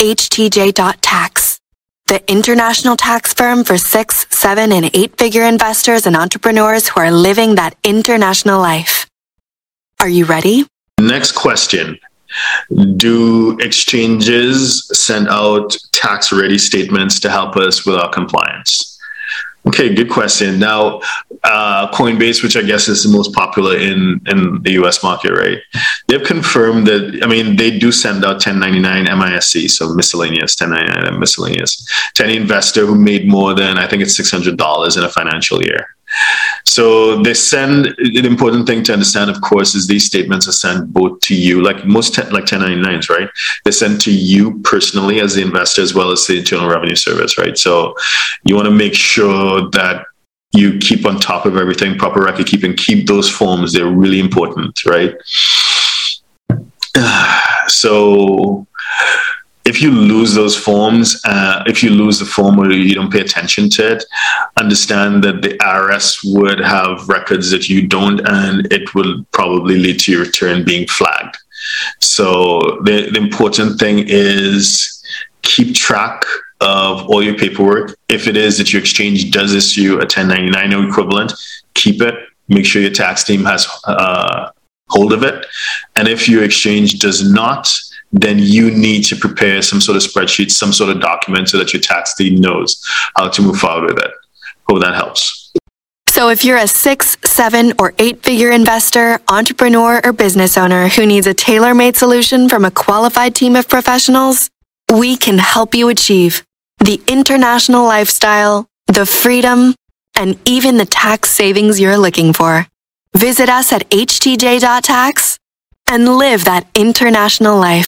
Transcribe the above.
htj.tax, the international tax firm for six, seven, and eight figure investors and entrepreneurs who are living that international life. Are you ready? Next question. Do exchanges send out tax ready statements to help us with our compliance? Okay, good question. Now, uh, Coinbase, which I guess is the most popular in, in the US market, right? They've confirmed that, I mean, they do send out 1099 MISC, so miscellaneous, 1099 miscellaneous, to any investor who made more than, I think it's $600 in a financial year. So they send the important thing to understand, of course, is these statements are sent both to you, like most te- like 1099s, right? They're sent to you personally as the investor as well as the Internal Revenue Service, right? So you want to make sure that you keep on top of everything, proper record keeping, keep those forms. They're really important, right? So if you lose those forms, uh, if you lose the form or you don't pay attention to it, understand that the IRS would have records that you don't, and it will probably lead to your return being flagged. So the, the important thing is keep track of all your paperwork. If it is that your exchange does issue a 1099 equivalent, keep it. Make sure your tax team has uh, hold of it. And if your exchange does not, then you need to prepare some sort of spreadsheet, some sort of document so that your tax team knows how to move forward with it. Hope that helps. So if you're a six, seven, or eight figure investor, entrepreneur, or business owner who needs a tailor made solution from a qualified team of professionals, we can help you achieve the international lifestyle, the freedom, and even the tax savings you're looking for. Visit us at htj.tax and live that international life.